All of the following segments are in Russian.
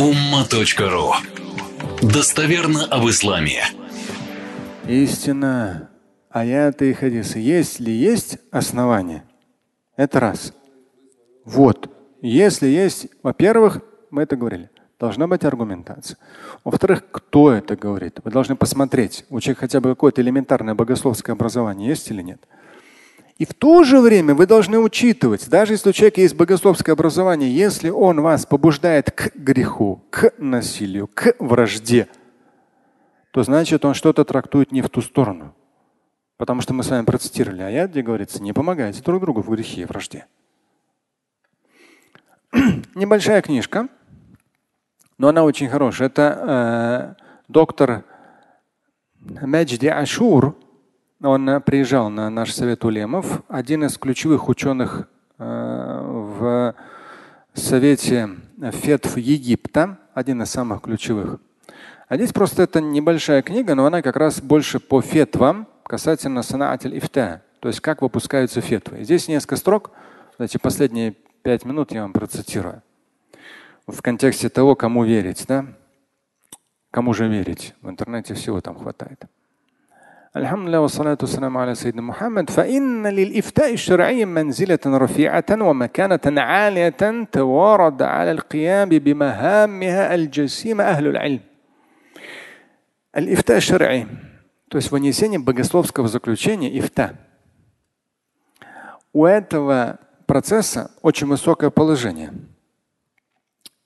umma.ru Достоверно об исламе. Истина, аяты и хадисы. Есть ли есть основания? Это раз. Вот. Если есть, во-первых, мы это говорили, должна быть аргументация. Во-вторых, кто это говорит? Вы должны посмотреть, у человека хотя бы какое-то элементарное богословское образование есть или нет. И в то же время вы должны учитывать, даже если у человека есть богословское образование, если он вас побуждает к греху, к насилию, к вражде, то значит он что-то трактует не в ту сторону. Потому что мы с вами процитировали аят, где говорится, не помогайте друг другу в грехе и вражде. Небольшая книжка, но она очень хорошая. Это э, доктор Маджди Ашур, он приезжал на наш совет улемов, один из ключевых ученых э, в совете фетв Египта, один из самых ключевых. А здесь просто это небольшая книга, но она как раз больше по фетвам касательно санаатель ифта, то есть как выпускаются фетвы. Здесь несколько строк, эти последние пять минут я вам процитирую. В контексте того, кому верить, да? Кому же верить? В интернете всего там хватает. الحمد لله والصلاة والسلام على سيدنا محمد فإن للإفتاء الشرعي منزلة رفيعة ومكانة عالية توارد على القيام بمهامها الجسيمة أهل العلم. الإفتاء الشرعي то есть вынесение богословского заключения ифта. У этого процесса очень высокое положение.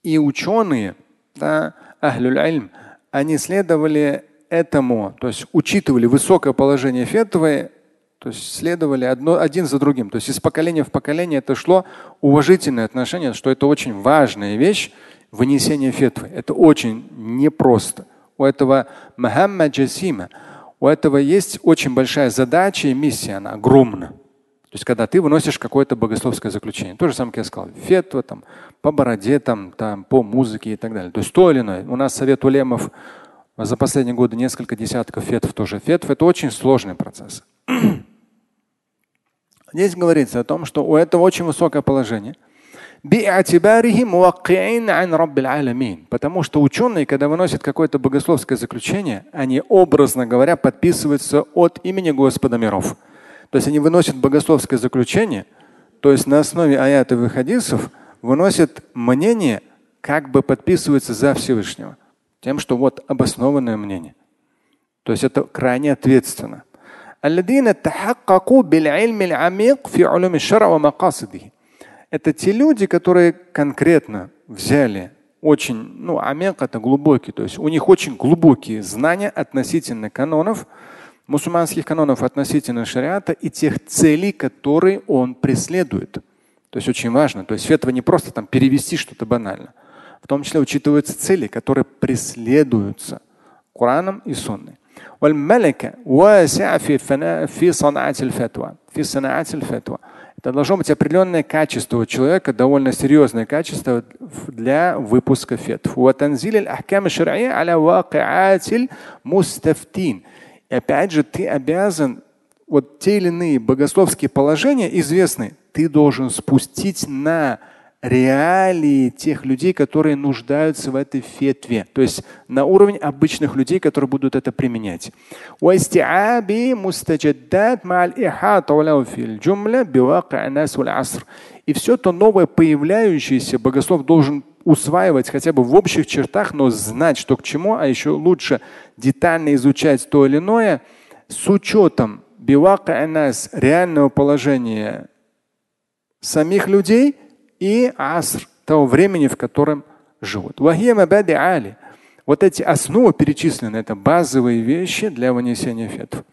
И ученые, да, ахлюль они следовали этому, то есть учитывали высокое положение фетвы, то есть следовали одно, один за другим. То есть из поколения в поколение это шло уважительное отношение, что это очень важная вещь, вынесение фетвы. Это очень непросто. У этого Махамма Джасима, у этого есть очень большая задача и миссия, она огромна. То есть когда ты выносишь какое-то богословское заключение. То же самое, как я сказал, фетва там, по бороде, там, там, по музыке и так далее. То есть то или иное. У нас совет улемов за последние годы несколько десятков фетв тоже. Фетв – это очень сложный процесс. Здесь говорится о том, что у этого очень высокое положение. Потому что ученые, когда выносят какое-то богословское заключение, они, образно говоря, подписываются от имени Господа миров. То есть они выносят богословское заключение, то есть на основе аятов и хадисов выносят мнение, как бы подписываются за Всевышнего. Тем, что вот обоснованное мнение. То есть это крайне ответственно. Это те люди, которые конкретно взяли очень, ну, амек это глубокий, то есть у них очень глубокие знания относительно канонов, мусульманских канонов относительно шариата и тех целей, которые он преследует. То есть очень важно. То есть фетва не просто там перевести что-то банально. В том числе учитываются цели, которые преследуются Кораном и Сунной. Это должно быть определенное качество у человека, довольно серьезное качество для выпуска фетв. И опять же, ты обязан вот те или иные богословские положения известны, ты должен спустить на реалии тех людей, которые нуждаются в этой фетве. То есть на уровень обычных людей, которые будут это применять. И все то новое появляющееся богослов должен усваивать хотя бы в общих чертах, но знать, что к чему, а еще лучше детально изучать то или иное с учетом реального положения самих людей – и аср того времени, в котором живут. Вот эти основы перечислены, это базовые вещи для вынесения фетв.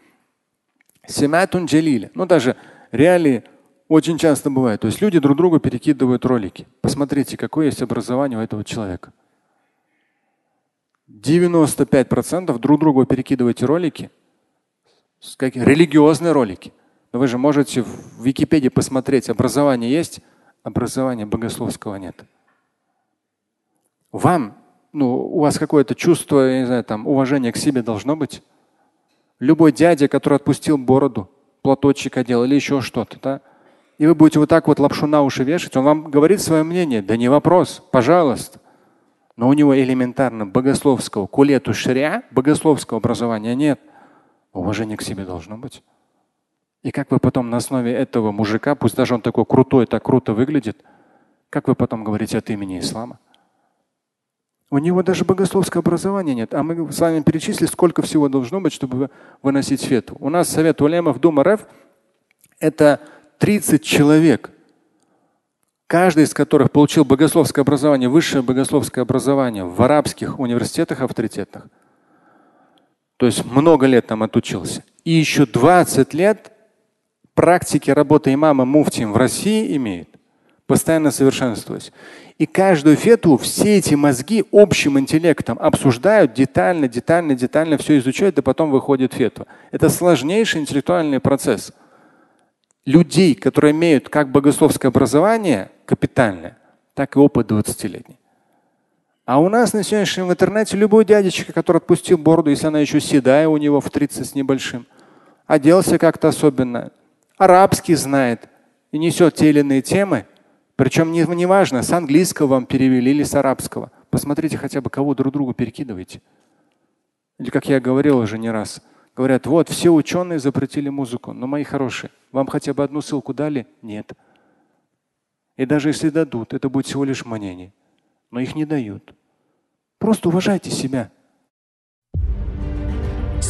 Симатун джалиля. Ну даже реалии очень часто бывает. То есть люди друг другу перекидывают ролики. Посмотрите, какое есть образование у этого человека. 95% друг другу перекидываете ролики, религиозные ролики. Но вы же можете в Википедии посмотреть, образование есть, образования богословского нет. Вам, ну, у вас какое-то чувство, я не знаю, там, уважения к себе должно быть. Любой дядя, который отпустил бороду, платочек одел или еще что-то, да, и вы будете вот так вот лапшу на уши вешать, он вам говорит свое мнение. Да не вопрос, пожалуйста. но у него элементарно богословского кулету шаря, богословского образования нет. Уважение к себе должно быть. И как вы потом на основе этого мужика, пусть даже он такой крутой, так круто выглядит, как вы потом говорите от имени ислама? У него даже богословского образования нет. А мы с вами перечислили, сколько всего должно быть, чтобы выносить фету. У нас совет улемов Дума РФ – это 30 человек, каждый из которых получил богословское образование, высшее богословское образование в арабских университетах авторитетных. То есть много лет там отучился. И еще 20 лет практики работы имама муфтием в России имеет, постоянно совершенствуясь. И каждую фету все эти мозги общим интеллектом обсуждают детально, детально, детально все изучают, и потом выходит фетва. Это сложнейший интеллектуальный процесс. Людей, которые имеют как богословское образование капитальное, так и опыт 20-летний. А у нас на сегодняшнем в интернете любой дядечка, который отпустил бороду, если она еще седая у него в 30 с небольшим, оделся как-то особенно, арабский знает и несет те или иные темы, причем не, не с английского вам перевели или с арабского. Посмотрите хотя бы, кого друг другу перекидываете. Или, как я говорил уже не раз, говорят, вот все ученые запретили музыку, но мои хорошие, вам хотя бы одну ссылку дали? Нет. И даже если дадут, это будет всего лишь мнение. Но их не дают. Просто уважайте себя.